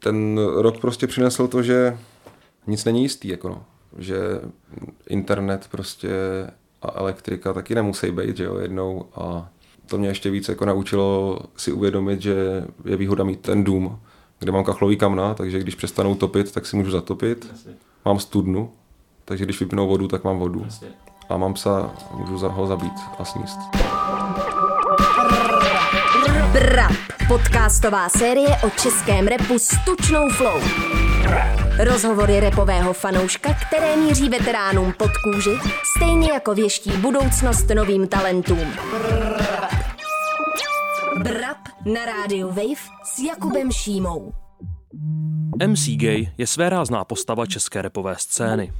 Ten rok prostě přinesl to, že nic není jistý, jako no. že internet prostě a elektrika taky nemusí být, že jo, jednou a to mě ještě víc jako naučilo si uvědomit, že je výhoda mít ten dům, kde mám kachlový kamna, takže když přestanou topit, tak si můžu zatopit. Jasně, Mám studnu, takže když vypnou vodu, tak mám vodu. jasně. A mám psa, můžu ho zabít a sníst. Podcastová série o českém repu s tučnou flow. Rozhovory repového fanouška, které míří veteránům pod kůži, stejně jako věští budoucnost novým talentům. Brap na rádiu Wave s Jakubem Šímou. MC Gay je svérázná postava české repové scény.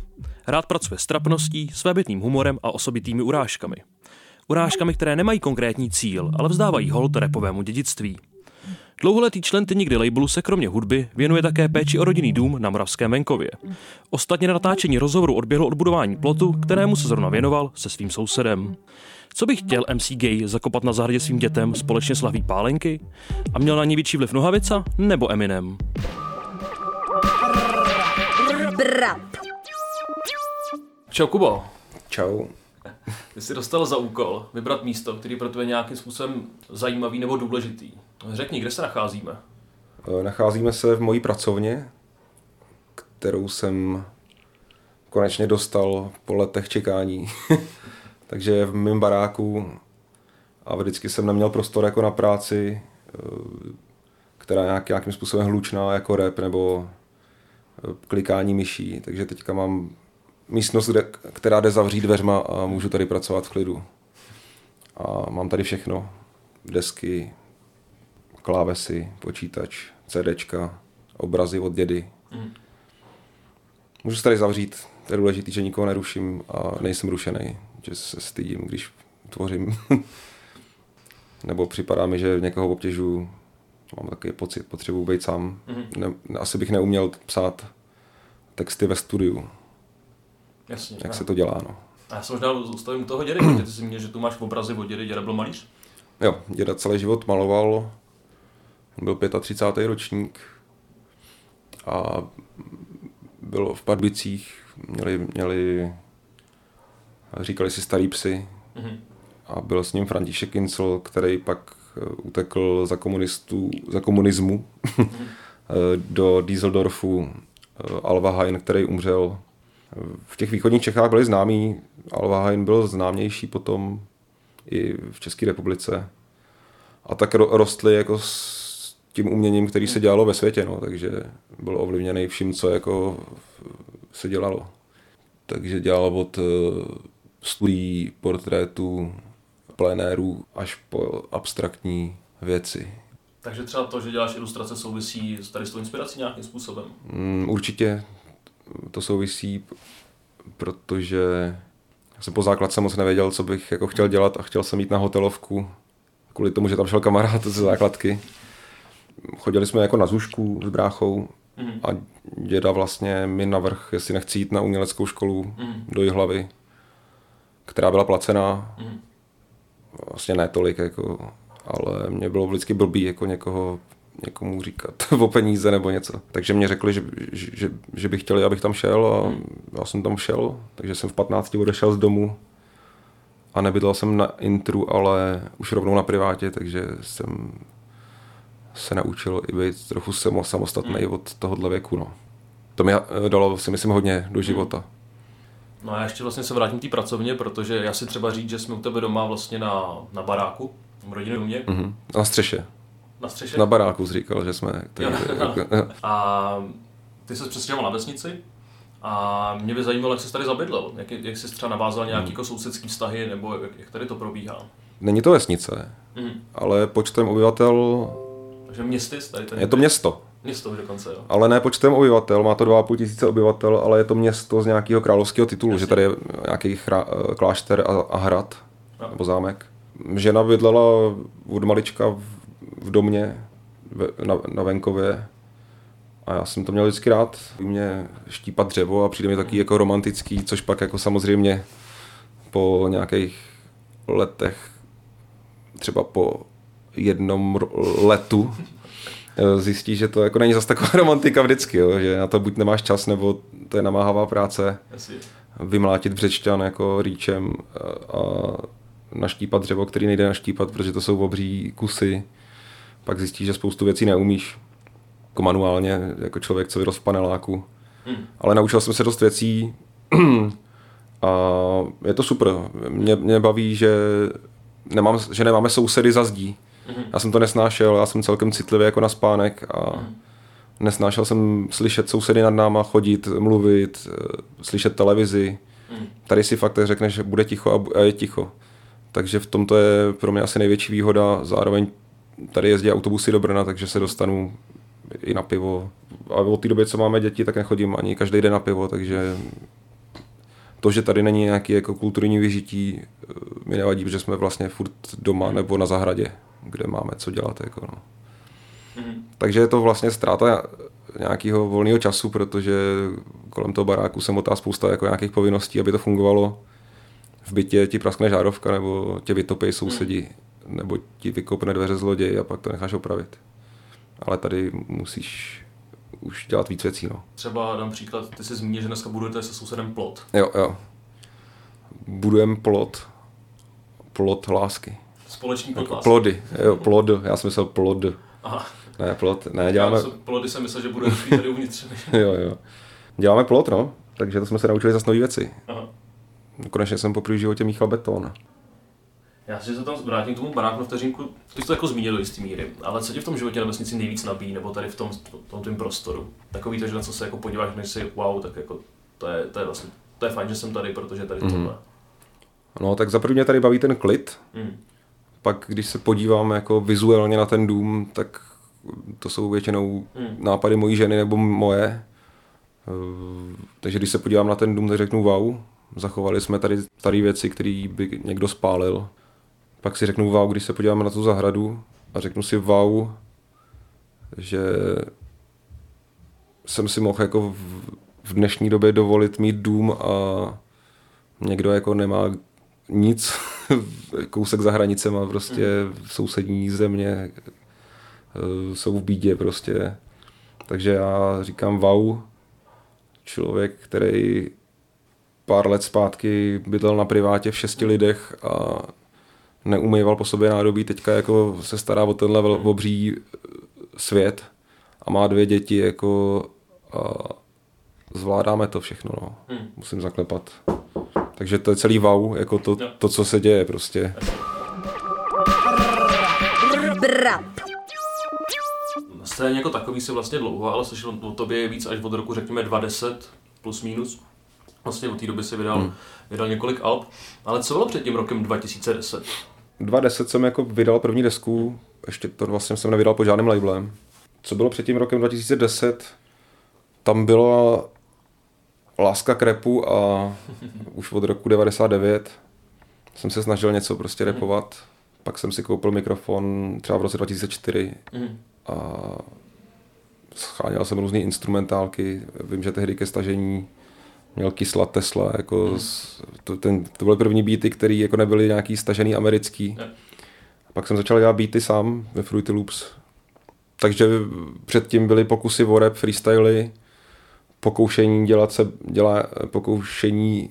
Rád pracuje s trapností, svébytným humorem a osobitými urážkami. Urážkami, které nemají konkrétní cíl, ale vzdávají hold repovému dědictví. Dlouholetý člen Tynikdy labelu se kromě hudby věnuje také péči o rodinný dům na Moravském venkově. Ostatně na natáčení rozhovoru odběhlo odbudování plotu, kterému se zrovna věnoval se svým sousedem. Co by chtěl MC Gay zakopat na zahradě svým dětem společně s lahví pálenky? A měl na ní větší vliv Nohavica nebo Eminem? Brap, Čau Kubo, Čau. Ty jsi dostal za úkol vybrat místo, který pro tebe nějakým způsobem zajímavý nebo důležitý. Řekni, kde se nacházíme? E, Nacházíme se v mojí pracovně, kterou jsem konečně dostal po letech čekání. Takže v mém baráku a vždycky jsem neměl prostor jako na práci, e, která je nějak, nějakým způsobem hlučná jako rap nebo e, klikání myší. Takže teďka mám místnost, kde, která jde zavřít dveřma a můžu tady pracovat v klidu. A mám tady všechno. Desky, klávesy, počítač, CDčka, obrazy od dědy. Mhm. Můžu se tady zavřít, to je důležité, že nikoho neruším a nejsem rušený, že se stydím, když tvořím. Nebo připadá mi, že někoho obtěžuju. Mám takový pocit, potřebuji být sám. Mhm. Ne, asi bych neuměl psát texty ve studiu, Jasně. jak no. se to dělá. No. A já jsem možná ustavím u toho dědy, protože ty jsi měl, že tu máš obrazy od dědy, děda byl malíř. Jo, děda celý život maloval, on byl 35. ročník a byl v Pardubicích, měli, měli říkali si starý psy Mhm. a byl s ním František Kincel, který pak eh, utekl za komunistů, za komunismu eh, do Dieseldorfu eh, Alva Hein, který umřel. V těch východních Čechách byli známí, Alva Hein byl známější potom i v České republice. A tak ro- rostli jako s tím uměním, který se dělalo ve světě, no, takže byl ovlivněný vším, co jako se dělalo. Takže dělal od eh, studií, portrétů, plenérů až po abstraktní věci. Takže třeba to, že děláš ilustrace, souvisí s tady s tou inspirací nějakým způsobem. Mm, určitě to souvisí, protože já jsem po základce moc nevěděl, co bych jako chtěl dělat a chtěl jsem jít na hotelovku kvůli tomu, že tam šel kamarád ze základky. Chodili jsme jako na zušku s bráchou Mhm. a děda vlastně mi navrh, jestli nechci jít na uměleckou školu Mhm. do Jihlavy, která byla placená. Mhm. Vlastně ne tolik, jako, ale mě bylo vždycky blbý jako někoho někomu říkat o peníze nebo něco. Takže mě řekli, že, že, že by chtěli, abych tam šel a já jsem tam šel, takže jsem v 15 odešel z domu a nebydlel jsem na intru, ale už rovnou na privátě, takže jsem se naučil i být trochu samo- samostatný od tohohle věku. No. To mi eh, dalo si myslím hodně do života. No a já ještě vlastně se vrátím k té pracovně, protože já si třeba říct, že jsme u tebe doma vlastně na, na baráku, v rodinném domě, Mhm. Na střeše. Na střeše. Na baráku jsi říkal, že jsme... Jo, Takže, A ty se přestěhoval na vesnici a mě by zajímalo, jak jsi tady zabydlel, jak, jak jsi třeba navázal nějaký Hmm. jako sousedský vztahy, nebo jak, jak tady to probíhá. Není to vesnice, Mhm. ale počtem obyvatel Takže městy tady ten je to město. Město dokonce, jo. Ale ne počtem obyvatel, má to 2,5 tisíce obyvatel, ale je to město z nějakého královského titulu, Jasně. že tady je nějaký chra, eh, klášter a, a hrad, Jo. nebo zámek. Žena bydlela od malička v, v domě na, na venkově a já jsem to měl vždycky rád. Mě štípat dřevo a přijde mi taky jako romantický, což pak jako samozřejmě po nějakých letech, třeba po jednom letu, eh, zjistí, že to jako není zase taková romantika vždycky, jo, že na to buď nemáš čas, nebo to je namáhavá práce. Vymlátit břečťan jako rýčem a, a naštípat dřevo, který nejde naštípat, protože to jsou obří kusy. Pak zjistíš, že spoustu věcí neumíš. Jako manuálně, jako člověk, co vyrost v paneláku. Hmm. Ale naučil jsem se dost věcí a je to super. Mě, mě baví, že, nemám, že nemáme sousedy za zdí. Mhm. Já jsem to nesnášel, já jsem celkem citlivý jako na spánek a Mhm. nesnášel jsem slyšet sousedy nad náma, chodit, mluvit, eh, slyšet televizi. Mhm. Tady si fakt řekneš, že bude ticho a je ticho. Takže v tomto je pro mě asi největší výhoda. Zároveň tady jezdí autobusy do Brna, takže se dostanu i na pivo. A od té doby, co máme děti, tak nechodím ani každý den na pivo, takže to, že tady není nějaký jako kulturní vyžití, eh, mi nevadí, protože jsme vlastně furt doma nebo na zahradě, kde máme co dělat. Jako no. Mhm. Takže je to vlastně ztráta nějakého volného času, protože kolem toho baráku se motá spousta jako nějakých povinností, aby to fungovalo. V bytě ti praskne žárovka, nebo tě vytopí sousedi, nebo ti vykopne dveře zloděj a pak to necháš opravit. Ale tady musíš už dělat víc věcí, no. Třeba dám příklad, ty jsi zmínil, že dneska budujete se sousedem plot. Jo, jo. Budujem plot. Plot lásky. Společný Jako plot plody. Jo, plod. Já jsem myslel plod. Aha. Ne, plot. Ne, Děláme... děláme... Plody jsem myslel, že bude tady uvnitř. Jo, jo. Děláme plot, no. Takže to jsme se naučili zase nové věci. Aha. Konečně jsem poprvé v životě míchal beton. Já si se tam vrátím k tomu baráku na vteřinku. Ty jsi to jako zmínil do jistý míry, ale co tě v tom životě na vesnici nejvíc nabíjí, nebo tady v tom, tom tvém prostoru? Takový to, že na co se jako podíváš, než si wow, tak jako to je, to je vlastně, to je fajn, že jsem tady, protože tady Mhm. tohle. No, tak za mě tady baví ten klid. Mm. Pak, když se podívám jako vizuálně na ten dům, tak to jsou většinou Mm. nápady mojí ženy nebo moje. Eh, Takže když se podívám na ten dům, tak řeknu wow, zachovali jsme tady staré věci, které by někdo spálil. Pak si řeknu wow, když se podívám na tu zahradu a řeknu si wow, že jsem si mohl jako v, v dnešní době dovolit mít dům a někdo jako nemá nic, kousek za hranicema, prostě sousední země eh, jsou v bídě prostě. Takže já říkám wow, člověk, který pár let zpátky bydlel na privátě v šesti lidech a neumýval po sobě nádobí, teďka jako se stará o tenhle obří eh, svět a má dvě děti jako a zvládáme to všechno, no. Hmm. Musím zaklepat. Takže to je celý wow, jako to, to co se děje prostě. Brap. Na scéně jako takový si vlastně dlouho, ale slyšel o tobě víc až od roku, řekněme, 20 plus minus. Vlastně od té doby si vydal, hmm. vydal několik alb. Ale co bylo před tím rokem 2010? 2010 jsem jako vydal první desku, ještě to vlastně jsem nevydal pod žádným labelem. Co bylo před tím rokem 2010? Tam byla láska k repu a už od roku 99 jsem se snažil něco prostě repovat. Pak jsem si koupil mikrofon třeba v roce 2004 Mm. a scháněl jsem různé instrumentálky. Vím, že tehdy ke stažení měl Kysla Tesla, jako z, to, ten, to byly první beaty, které jako nebyly nějaký stažený americký. Jo. Pak jsem začal dělat beaty sám ve Fruity Loops. Takže předtím byly pokusy o rap, freestyly, pokoušení dělat se, dělá, pokoušení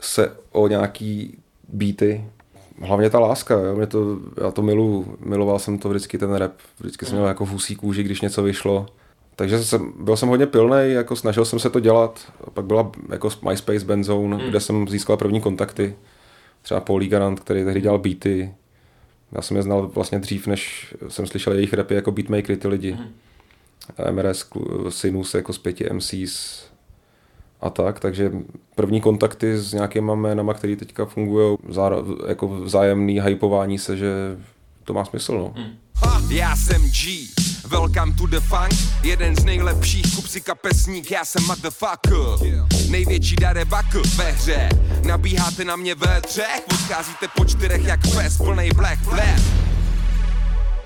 se o nějaký beaty. Hlavně ta láska, jo? Mě to, já to milu, miloval jsem to vždycky ten rap, vždycky jsem měl jako v husí kůži, když něco vyšlo. Takže jsem, byl jsem hodně pilnej, jako snažil jsem se to dělat. Pak byla jako MySpace Benzone, mm. kde jsem získal první kontakty. Třeba Paul Garant, který tehdy dělal beaty. Já jsem je znal vlastně dřív, než jsem slyšel jejich rapy jako beatmakery, ty lidi. Mm. MRS, Sinus jako z pěti MCs a tak, takže první kontakty s nějakýma jménama, které teďka fungují, jako vzájemný hypování se, že to má smysl, no. Ha, já jsem G, welcome to the funk Jeden z nejlepších, kup si kapesník, já jsem motherfucker Největší darebak ve hře Nabíháte na mě ve třech, odcházíte po čtyřech jak pes, plnej black black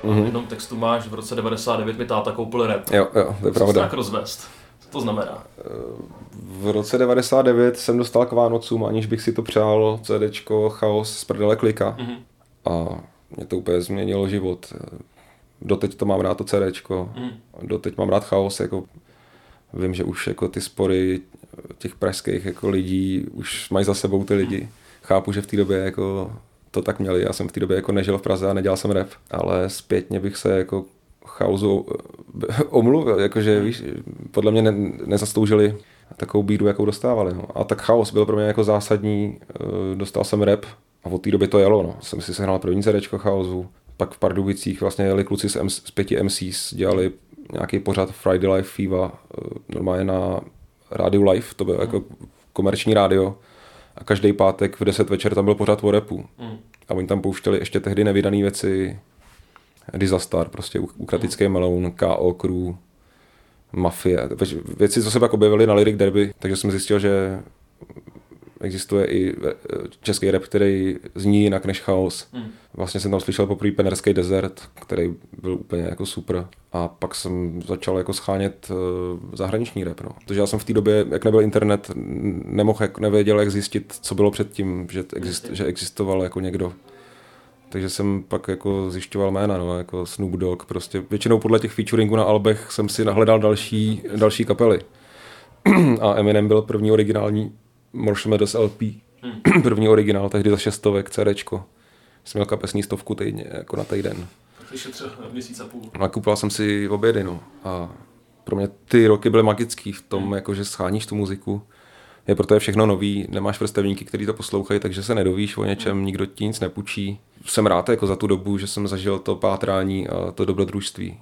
Mm. V jednom textu máš v roce 99 mi táta koupil rap. Jo, jo, to je Co pravda. tak rozvést? Co to znamená? V roce 99 jsem dostal k Vánocům, aniž bych si to přál, CDčko Chaos z prdele klika. Mhm. A mě to úplně změnilo život. Doteď to mám rád to CDčko, Mm. doteď mám rád chaos, jako vím, že už jako ty spory těch pražských jako lidí už mají za sebou ty lidi. Chápu, že v té době jako to tak měli. Já jsem v té době jako nežil v Praze a nedělal jsem rap, ale zpětně bych se jako chaosu omluvil, jakože víš, podle mě ne, nezasloužili takovou bídu, jakou dostávali. No. A tak chaos byl pro mě jako zásadní, eh, dostal jsem rap a od té doby to jelo. No. Jsem si sehnal první CDčko chaosu, pak v Pardubicích vlastně jeli kluci z, M- z pěti MCs, dělali nějaký pořad Friday Live FIVA, eh, normálně na rádiu Live, to bylo jako komerční rádio a každý pátek v 10 večer tam byl pořád o repu. Mm. A oni tam pouštěli ještě tehdy nevydané věci, Disaster, prostě Ukratický meloun, K.O. Crew, Mafie, věci, co se pak objevily na Lyric Derby, takže jsem zjistil, že existuje i eh, český rap, který zní jinak než chaos. Mm. Vlastně jsem tam slyšel poprvé Penerský desert, který byl úplně jako super. A pak jsem začal jako schánět uh, zahraniční rap. No. Protože já jsem v té době, jak nebyl internet, nemohl, jak, nevěděl, jak zjistit, co bylo předtím, že, exist, že existoval jako někdo. Takže jsem pak jako zjišťoval jména, no, jako Snoop Dogg, prostě většinou podle těch featuringů na albech jsem si nahledal další, další kapely. A Eminem byl první originální Marshall Mathers LP, první originál, tehdy za šestovek, CDčko. Jsem měl kapesní stovku týdně, jako na týden. Takže třeba měsíc a půl. Nakupoval jsem si obědy, no. A pro mě ty roky byly magický v tom, jako, že scháníš tu muziku. Je proto je všechno nový, nemáš vrstevníky, který to poslouchají, takže se nedovíš o něčem, nikdo ti nic nepůjčí. Jsem rád jako za tu dobu, že jsem zažil to pátrání a to dobrodružství.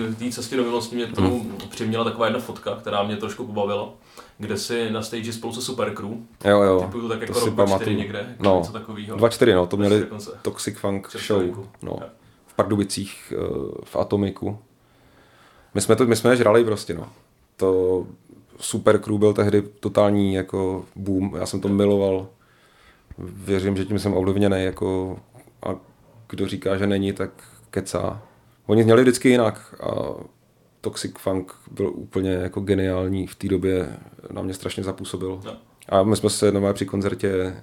V té cestě do milosti mě tomu přiměla taková jedna fotka, která mě trošku pobavila, kde si na stage spolu se Supercrew, Jo, jo, typu tak jako to si rok 4 pamatuju. někde, No, něco takového. 2-4, no, to měli dokonce. Toxic Funk Přes Show, no, v Pardubicích, eh, v Atomiku. My jsme, to, my jsme je žrali prostě, no. To Super Crew byl tehdy totální jako boom, já jsem to miloval. Věřím, že tím jsem ovlivněný, jako a kdo říká, že není, tak kecá. Oni měli vždycky jinak a Toxic Funk byl úplně jako geniální v té době, na mě strašně zapůsobil. No. A my jsme se normálně při koncertě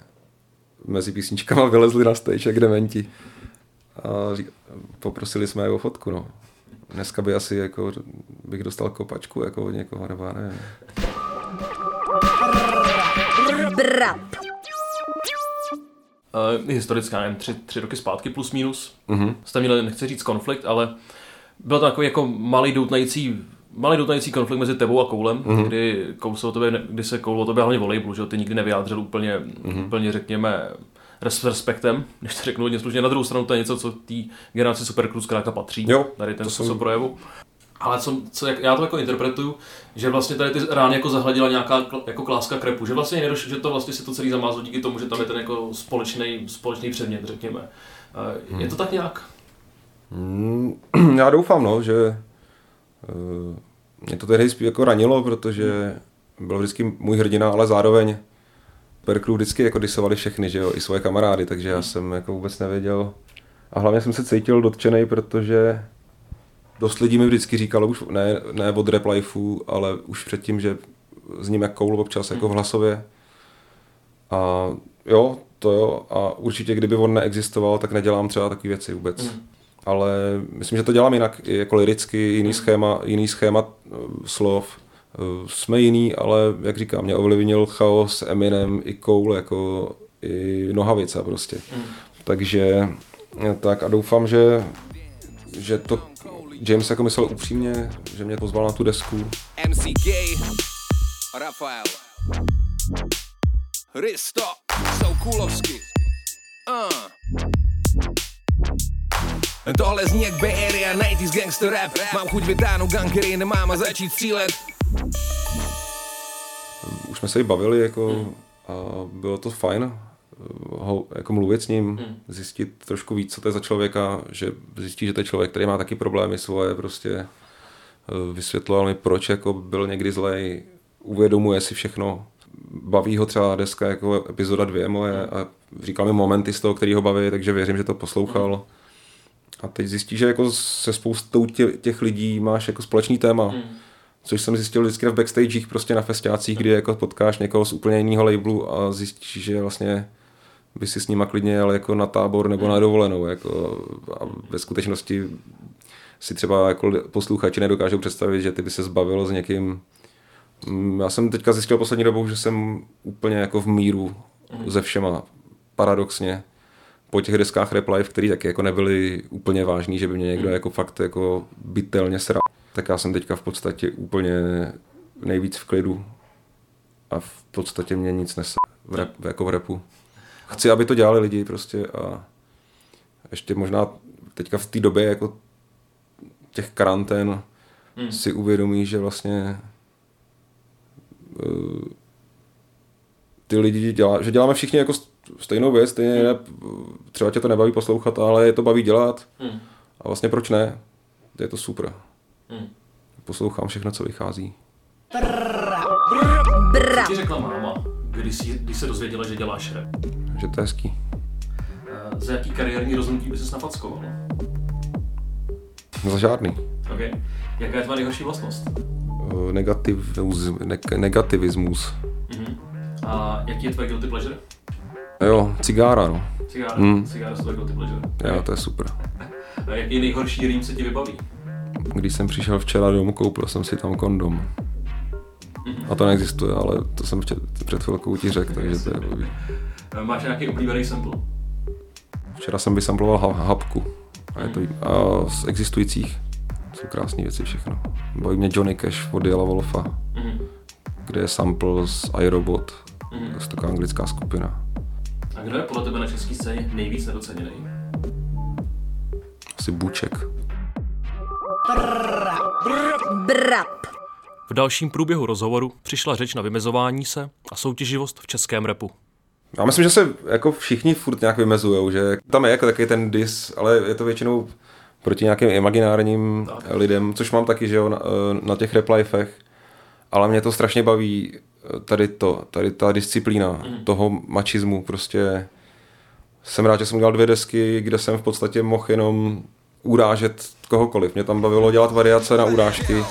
mezi písničkama vylezli na stage jak dementi. A poprosili jsme je o fotku, no. Dneska by asi jako, bych dostal kopačku jako od někoho, nebo já nevím. Brap. Uh, historická, nevím, tři, tři roky zpátky plus minus. Mhm. Jste měli, nechci říct konflikt, ale byl to takový jako malý doutnající malý doutnající konflikt mezi tebou a Koulem, mm-hmm. kdy, se o tobě, kdy se Koul o tobě hlavně labelu, že ty nikdy nevyjádřil úplně, mm-hmm. úplně řekněme, res, respektem, když to řeknu hodně slušně. Na druhou stranu to je něco, co té generaci Supercruise zkrátka patří, Jo, tady ten způsob jsem- projevu. Ale co, co, jak, já to jako interpretuju, že vlastně tady ty rány jako zahladila nějaká jako kláska krepu, že vlastně nedoš, že to vlastně si to celý zamázlo díky tomu, že tam je ten jako společný, společný předmět, řekněme. Uh, je to tak nějak? Mm, já doufám, no, že uh, mě to tehdy spíš jako ranilo, protože byl vždycky můj hrdina, ale zároveň Perklu vždycky jako disovali všechny, že jo, i svoje kamarády, takže já jsem jako vůbec nevěděl. A hlavně jsem se cítil dotčený, protože dost lidí mi vždycky říkalo, už ne, ne od Rap Lifeu, ale už předtím, že s ním jak koul občas jako v hlasově. A jo, to jo, a určitě kdyby on neexistoval, tak nedělám třeba takové věci vůbec. Mm. Ale myslím, že to dělám jinak, jako liricky, jiný schéma, jiný schéma eh, slov. Eh, Jsme jiný, ale jak říkám, mě ovlivnil chaos, Eminem i Cole, jako i Nohavica prostě. Mm. Takže tak a doufám, že, že to James jako myslel upřímně, že mě pozval na tu desku. MC Gay, Rafael, Risto, Soukulovsky. Uh. Tohle zní jak Bay Area, 90s gangster rap Mám chuť vytáhnout gankery, nemám a začít střílet Už jsme se i bavili jako, a bylo to fajn ho, jako mluvit s ním, zjistit trošku víc, co to je za člověka, že zjistí, že to je člověk, který má taky problémy svoje, prostě eh, vysvětloval mi, proč jako byl někdy zlej, uvědomuje si všechno, baví ho třeba deska jako epizoda dvě moje a říkal mi momenty z toho, který ho baví, takže věřím, že to poslouchal. A teď zjistí, že jako se spoustou tě, těch lidí máš jako společný téma. Což jsem zjistil vždycky v backstagech, prostě na festiácích, kdy jako potkáš někoho z úplně jiného labelu a zjistíš, že vlastně by si s nima klidně jel jako na tábor nebo na dovolenou. Jako, a ve skutečnosti si třeba jako posluchači nedokážou představit, že ty by se zbavil s někým. Mm, Já jsem teďka zjistil poslední dobou, že jsem úplně jako v míru ze všema, paradoxně. Po těch deskách Rap Life, které taky jako nebyly úplně vážný, že by mě někdo jako fakt jako bytelně sral. Tak já jsem teďka v podstatě úplně nejvíc v klidu a v podstatě mě nic nese v rap, jako v repu. Chci, aby to dělali lidi prostě a ještě možná teďka v té době jako těch karantén hmm. si uvědomí, že vlastně uh, ty lidi dělá, že děláme všichni jako stejnou věc, stejně hmm. třeba tě to nebaví poslouchat, ale je to baví dělat hmm. a vlastně proč ne? Je to super. Hmm. Poslouchám všechno, co vychází. Bra. Co ti řekla máma, když, jsi, když se dozvěděla, že děláš rap? Že to je hezký. Za jaký kariérní rozhodnutí by se napackoval? Za žádný. Okay. Jaká je tvá nejhorší vlastnost? Uh, negativ, ne, negativismus. Uh-huh. A jaký je tvůj guilty pleasure? Jo, cigára, no. Cigára, mm. cigára jsou guilty pleasure. Jo, to je super. A jaký nejhorší rým se ti vybaví? Když jsem přišel včera domů, koupil jsem si tam kondom. A to neexistuje, ale to jsem před, před chvilkou ti řekl, takže to je blbý. Máš nějaký oblíbený sample? Včera jsem vysamploval ha- hapku. A, je to, a z existujících jsou krásné věci všechno. Baví mě Johnny Cash od Jela Wolfa, mm-hmm. kde je sample z iRobot, mm-hmm. to je taková anglická skupina. A kdo je podle tebe na české scéně nejvíc nedoceněný? Asi Buček. Brap. V dalším průběhu rozhovoru přišla řeč na vymezování se a soutěživost v českém repu. Já myslím, že se jako všichni furt nějak vymezujou, že tam je jako takový ten dis, ale je to většinou proti nějakým imaginárním tak. lidem, což mám taky, že jo, na, na těch rap lifech. Ale mě to strašně baví tady to, tady ta disciplína mm. toho mačismu, prostě jsem rád, že jsem udělal dvě desky, kde jsem v podstatě mohl jenom urážet kohokoliv. Mě tam bavilo dělat variace na urážky.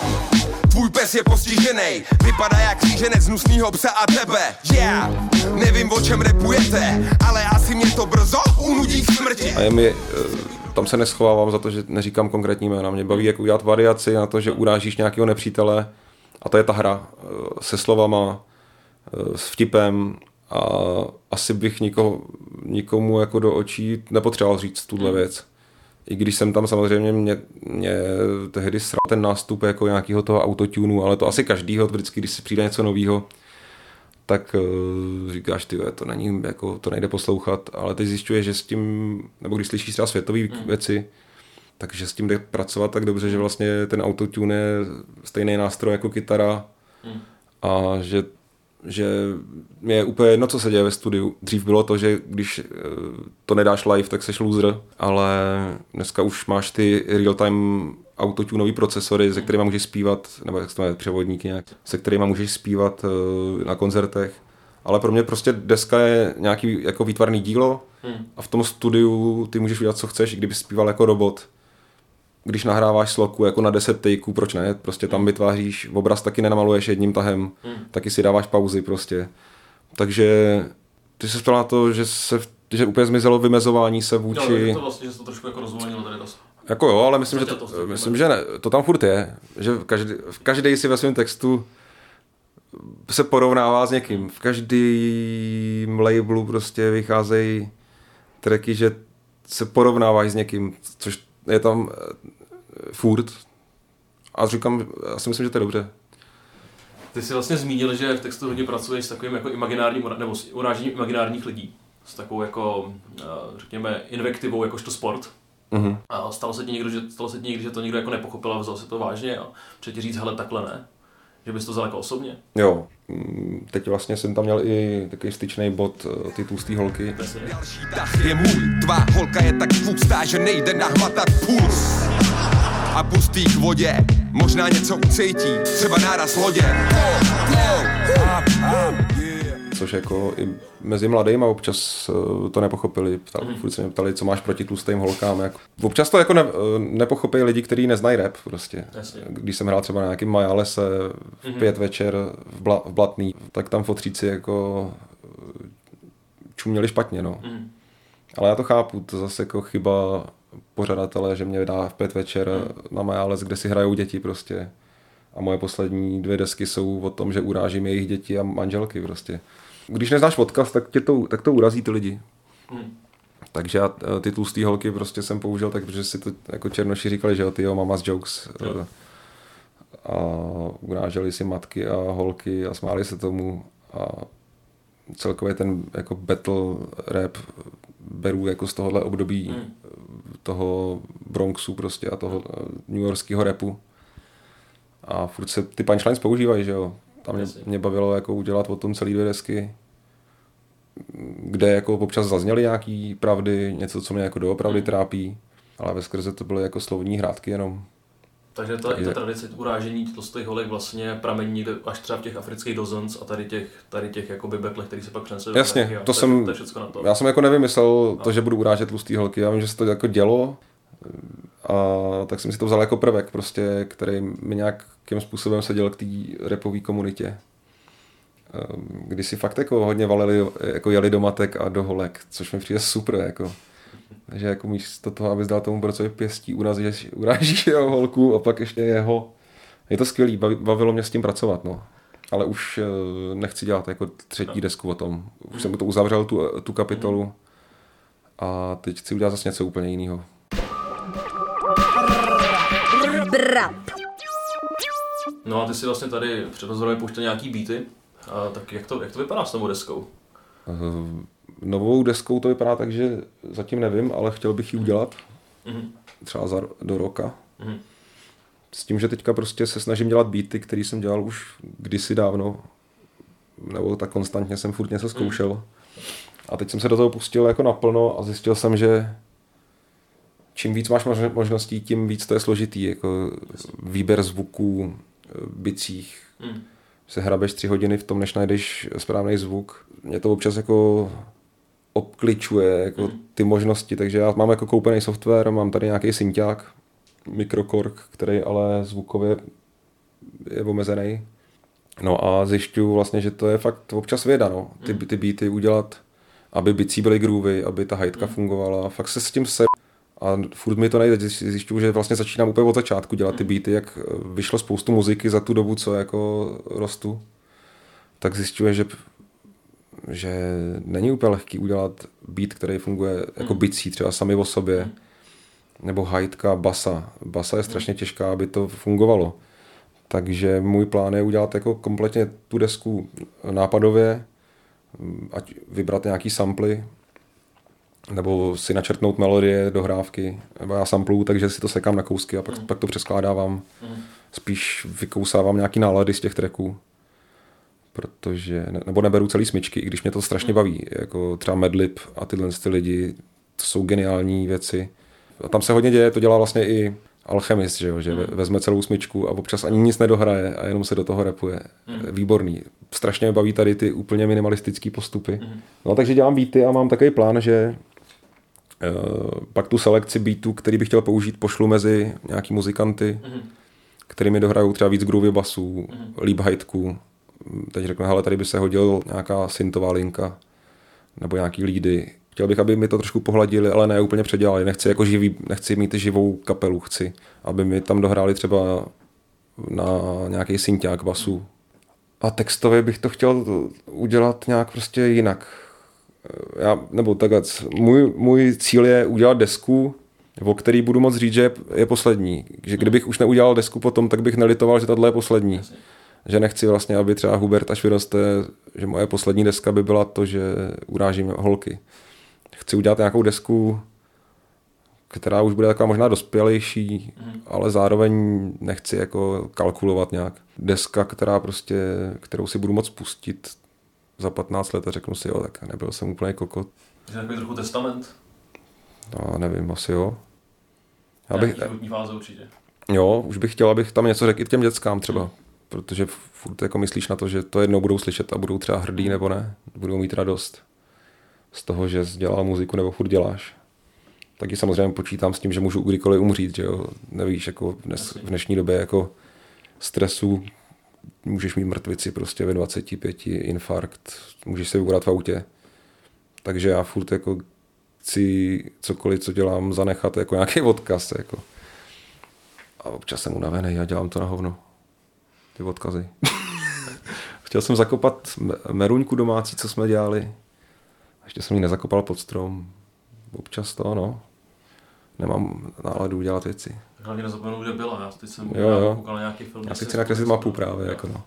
Pes je postižený, vypadá jak kříženec hnusnýho psa a tebe. Yeah, nevím o čem repujete, ale asi mě to brzo unudí k smrti. A je mi, tam se neschovávám za to, že neříkám konkrétní jména. Mě baví, jak udělat variaci na to, že urážíš nějakého nepřítele a to je ta hra se slovama, s vtipem a asi bych nikoho, nikomu jako do očí nepotřeboval říct tuhle věc i když jsem tam samozřejmě mě, mě tehdy sral ten nástup jako nějakého toho autotunu, ale to asi každýho, vždycky, když si přijde něco nového, tak uh, říkáš, ty to není, jako, to nejde poslouchat, ale teď zjišťuje, že s tím, nebo když slyšíš třeba světové mm. věci, takže s tím jde pracovat tak dobře, že vlastně ten autotune je stejný nástroj jako kytara mm. a že že mě je úplně jedno, co se děje ve studiu. Dřív bylo to, že když eh, to nedáš live, tak seš loser, ale dneska už máš ty real-time autotunový procesory, se kterými můžeš zpívat, nebo jak se to převodníky nějak, se kterými můžeš zpívat eh, na koncertech. Ale pro mě prostě deska je nějaký jako výtvarný dílo hmm. a v tom studiu ty můžeš udělat, co chceš, i kdyby zpíval jako robot když nahráváš sloku jako na 10 takeů, proč ne? Prostě tam vytváříš, obraz taky nenamaluješ jedním tahem, hmm. taky si dáváš pauzy prostě. Takže ty se ptal na to, že se že úplně zmizelo vymezování se vůči... Jo, to vlastně, že se to trošku jako rozvolnilo tady dost. Jako jo, ale myslím, že to, to myslím, že ne, to tam furt je, že každý, každý si ve svém textu se porovnává s někým. V každém labelu prostě vycházejí tracky, že se porovnáváš s někým, což je tam eh, furt. A říkám, já si myslím, že to je dobře. Ty jsi vlastně zmínil, že v textu hodně pracuješ s takovým jako imaginárním, nebo s urážením imaginárních lidí. S takovou jako, eh, řekněme, invektivou jakožto sport. Mm-hmm. A stalo se ti někdo, že, stalo se ti někdy, že to někdo jako nepochopil a vzal se to vážně a před říct, hele, takhle ne. Že bys to vzal jako osobně? Jo. Mm, teď vlastně jsem tam měl i takový styčný bod eh, ty tlusté holky. Další tah je můj, tvá holka je tak tlustá, že nejde nahmatat puls. A pustý k vodě, možná něco ucejtí, třeba náraz lodě. Což jako i mezi mladými občas eh, to nepochopili. Ptal, mm. Furt se mě ptali, co máš proti tlustým holkám. Jako. Občas to jako ne, eh, nepochopí lidi, kteří neznají rap prostě. Jasně. Když jsem hrál třeba na nějakým Majalese v mm. pět večer v, Bla, v Blatný, tak tam fotříci jako čuměli špatně, no. Mm. Ale já to chápu, to zase jako chyba pořadatele, že mě dá v pět večer na Majales, kde si hrajou děti prostě. A moje poslední dvě desky jsou o tom, že urážím jejich děti a manželky prostě. Když neznáš podcast, tak, tě to, tak to urazí ty lidi. Hmm. Takže já eh, ty tlustý holky prostě jsem použil tak, protože si to jako černoši říkali, že jo, ty jo, mama's jokes. Jo. eh, A uráželi si matky a holky a smáli se tomu. A celkově ten jako battle rap beru jako z tohohle období Hmm. toho Bronxu prostě a toho eh, New Yorkského rapu. A furt se ty punchlines používají, že jo. Tam mě, mě bavilo jako udělat o tom celý dvě desky, kde jako občas zazněly nějaký pravdy, něco, co mě jako doopravdy Hmm. trápí, ale ve skrze to byly jako slovní hrátky jenom. Takže ta, i ta Takže- tradice urážení tlustých holek vlastně pramení někde až třeba v těch afrických dozens a tady těch, tady těch jakoby betlech, který se pak přenesly do Jasně, jo. to jsem- to na to. Já jsem jako nevymyslel to, No. že budu urážet tlustý holky, já vím, že se to jako dělo, a tak jsem si to vzal jako prvek, prostě, který mi nějakým způsobem seděl k té repové komunitě. Ehm, Kdy si fakt jako hodně valili, jako jeli do matek a do holek, což mi přijde super, jako. Takže jako místo toho, abys dal tomu borcovi pěstí, urazíš, urážíš jeho holku a pak ještě jeho. Je to skvělý, bavi- bavilo mě s tím pracovat, no. Ale už eh, nechci dělat jako třetí desku o tom. Už jsem to uzavřel, tu, tu kapitolu. A teď chci udělat zase něco úplně jiného. No a ty si vlastně tady před rozhovorem pouštěl nějaký beaty, a tak jak to, jak to vypadá s novou deskou? Eh, Novou deskou to vypadá tak, že zatím nevím, ale chtěl bych ji udělat. Mhm. Třeba za, do roka. Mhm. S tím, že teďka prostě se snažím dělat beaty, který jsem dělal už kdysi dávno. Nebo tak konstantně jsem furt něco zkoušel. A teď jsem se do toho pustil jako naplno a zjistil jsem, že čím víc máš mož- možností, tím víc to je složitý. Jako výběr zvuků, eh, bicích, Mhm. Se hrabeš tři hodiny v tom, než najdeš správný zvuk. Mě to občas jako obkličuje jako Mm. ty možnosti, takže já mám jako koupený software, mám tady nějaký synťák, mikrokork, který ale zvukově je omezený. No a zjišťuju vlastně, že to je fakt občas věda, no. Ty, ty beaty udělat, aby bicí byly groovy, aby ta hajtka fungovala. Fakt se s tím se a furt mi to nejde, Zjiš- zjišťuju, že vlastně začínám úplně od začátku dělat ty beaty, jak eh, vyšlo spoustu muziky za tu dobu, co jako rostu, tak zjišťuje, že, že není úplně lehký udělat beat, který funguje jako bicí třeba sami o sobě, nebo hajtka, basa. Basa je strašně těžká, aby to fungovalo. Takže můj plán je udělat jako kompletně tu desku nápadově, ať vybrat nějaký samply, nebo si načrtnout melodie, dohrávky, nebo já sampluju, takže si to sekám na kousky a pak, pak to přeskládávám. Spíš vykousávám nějaký nálady z těch tracků, protože, ne- nebo neberu celý smyčky, i když mě to strašně baví, jako třeba Madlib a tyhle ty lidi, to jsou geniální věci. A tam se hodně děje, to dělá vlastně i Alchemist, že, jo, že ve- vezme celou smyčku a občas ani nic nedohraje a jenom se do toho repuje. Výborný. Strašně mě baví tady ty úplně minimalistické postupy. No takže dělám beaty a mám takový plán, že pak tu selekci beatů, který bych chtěl použít, pošlu mezi nějaký muzikanty, Mhm. který mi dohrajou třeba víc groovy basů, líp hajtku. Teď řeknu, hele, tady by se hodil nějaká syntová linka nebo nějaký lídy. Chtěl bych, aby mi to trošku pohladili, ale ne úplně předělali. Nechci jako živý, nechci mít živou kapelu, chci, aby mi tam dohráli třeba na nějaký synťák basu. A textově bych to chtěl udělat nějak prostě jinak. Já, nebo takhle, můj, můj cíl je udělat desku, o který budu moc říct, že je, poslední. Že kdybych už neudělal desku potom, tak bych nelitoval, že tahle je poslední. Jasně. Že nechci vlastně, aby třeba Hubert až vyroste, že moje poslední deska by byla to, že urážím holky. Chci udělat nějakou desku, která už bude taková možná dospělejší, ale zároveň nechci jako kalkulovat nějak. Deska, která prostě, kterou si budu moc pustit za 15 let a řeknu si, jo, tak nebyl jsem úplně kokot. Je to takový trochu testament? No, nevím, asi jo. Já bych, životní fáze určitě. jo, už bych chtěl, abych tam něco řekl i těm dětskám třeba. Protože furt jako myslíš na to, že to jednou budou slyšet a budou třeba hrdí nebo ne. Budou mít radost z toho, že dělal muziku nebo furt děláš. Taky samozřejmě počítám s tím, že můžu kdykoliv umřít, že jo. Nevíš, jako dnes, v dnešní době jako stresu můžeš mít mrtvici prostě ve 25, infarkt, můžeš se vybrat v autě. Takže já furt jako chci cokoliv, co dělám, zanechat jako nějaký odkaz. Jako. A občas jsem unavený a dělám to na hovno. Ty odkazy. Chtěl jsem zakopat meruňku domácí, co jsme dělali. Ještě jsem ji nezakopal pod strom. Občas to, no. Nemám náladu udělat věci. Hlavně nezapomenu, kde byla. Já teď jsem Jo, jo. koukal na nějaký film. Já si chci nakreslit mapu právě, jako no.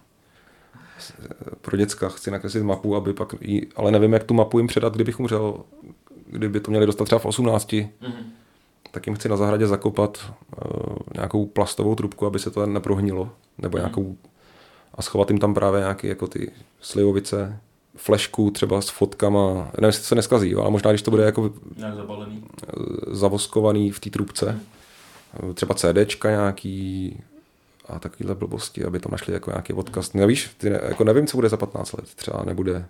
Pro děcka chci nakreslit mapu, aby pak jí, ale nevím, jak tu mapu jim předat, kdybych umřel, kdyby to měli dostat třeba v 18, Mhm. tak jim chci na zahradě zakopat uh, nějakou plastovou trubku, aby se to neprohnilo, nebo nějakou a schovat jim tam právě nějaký jako ty slivovice, flešku třeba s fotkama, nevím, jestli to se neskazí, ale možná, když to bude jako Nějak zabalený. zavoskovaný v té trubce. Třeba CDčka nějaký a takovýhle blbosti, aby tam našli jako nějaký odkaz. Nevíš, ty ne, jako nevím, co bude za 15 let. Třeba nebude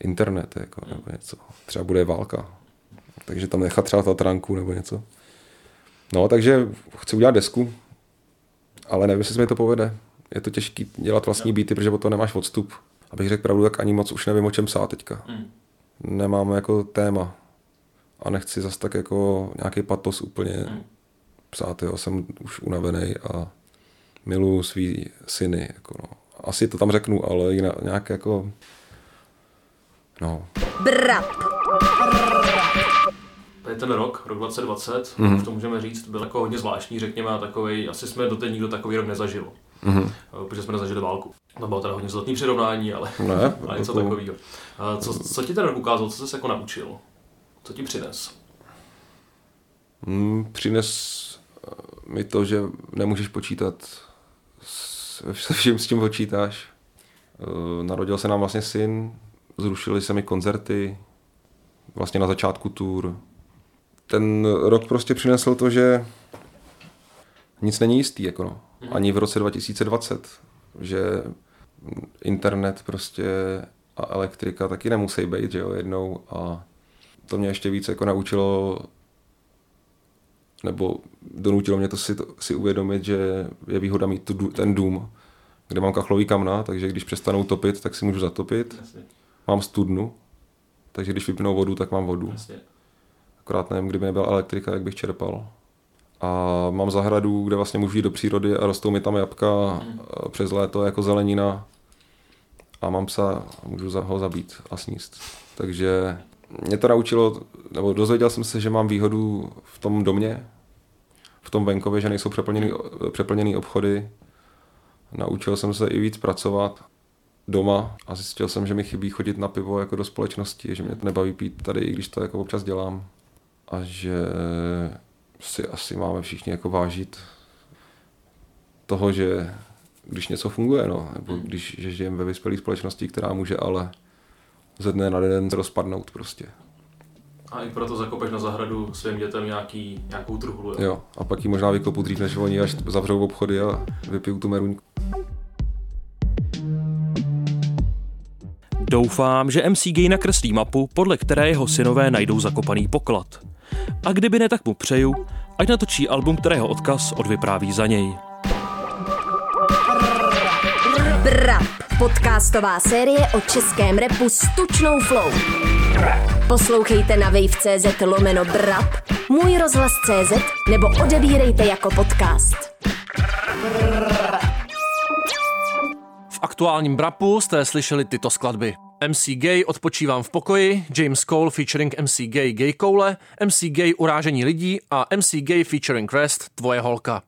internet, jako, nebo něco. Třeba bude válka. Takže tam nechat třeba Tatranku nebo něco. No, takže chci udělat desku, ale nevím, jestli se mi to povede. Je to těžké dělat vlastní beaty, protože toho nemáš odstup. Abych řekl pravdu, tak ani moc už nevím, o čem psát teďka. Mm. Nemám jako téma a nechci zas tak jako nějaký patos úplně Mm. psát, jo. jsem už unavený a miluju svý syny. Jako no. Asi to tam řeknu, ale jinak, nějak jako no, Brap. Tady ten rok, rok 2020, Mhm. mm-hmm. už to můžeme říct, byl jako hodně zvláštní, řekněme, a takový, asi jsme doteď nikdo takový rok nezažil. Mhm. Mm-hmm. Protože jsme nezažili válku. To bylo teda hodně zlatý přirovnání, ale, Ne, ale něco jako- takového. Co, co ti ten rok ukázal, co jsi jako naučil? Co ti přines? mm, přines eh, mi to, že nemůžeš počítat s- se vším, s čím počítáš. Eh, Narodil se nám vlastně syn, zrušili se mi koncerty, vlastně na začátku tour. Ten rok prostě přinesl to, že nic není jistý, jako no. Ani v roce 2020, že internet prostě a elektrika taky nemusí být, že jo, jednou a to mě ještě víc jako naučilo nebo donutilo mě to si, to, si uvědomit, že je výhoda mít tu, ten dům, kde mám kachlový kamna, takže když přestanou topit, tak si můžu zatopit. Jasně, Mám studnu, takže když vypnou vodu, tak mám vodu. jasně. Akorát nevím, kdyby nebyla elektrika, jak bych čerpal. A mám zahradu, kde vlastně můžu jít do přírody a rostou mi tam jabka a přes léto jako zelenina. A mám psa a můžu za- ho zabít a sníst. Takže mě to naučilo, nebo dozvěděl jsem se, že mám výhodu v tom domě, v tom venkově, že nejsou přeplněný, přeplněný obchody. Naučil jsem se i víc pracovat doma a zjistil jsem, že mi chybí chodit na pivo jako do společnosti, že mě to nebaví pít tady, i když to jako občas dělám. A že si asi máme všichni jako vážit toho, že když něco funguje, no, nebo když že žijeme ve vyspělé společnosti, která může ale ze dne na den rozpadnout prostě. A i proto zakopeš na zahradu svým dětem nějaký, nějakou truhlu. Jo. Jo, a pak ji možná vykopu dřív, než oni až zavřou obchody a vypijou tu meruňku. Doufám, že MC Gay nakreslí mapu, podle které jeho synové najdou zakopaný poklad. A kdyby ne, tak mu přeju, ať natočí album, kterého odkaz odvypráví za něj. Brap. Podcastová série o českém repu s tučnou flow. Poslouchejte na wave.cz lomeno brap, můj rozhlas.cz nebo odebírejte jako podcast. V aktuálním brapu jste slyšeli tyto skladby. MC Gay Odpočívám v pokoji, James Cole featuring MC Gay Gay Cole, MC Gay Urážení lidí a MC Gay featuring Rest Tvoje holka.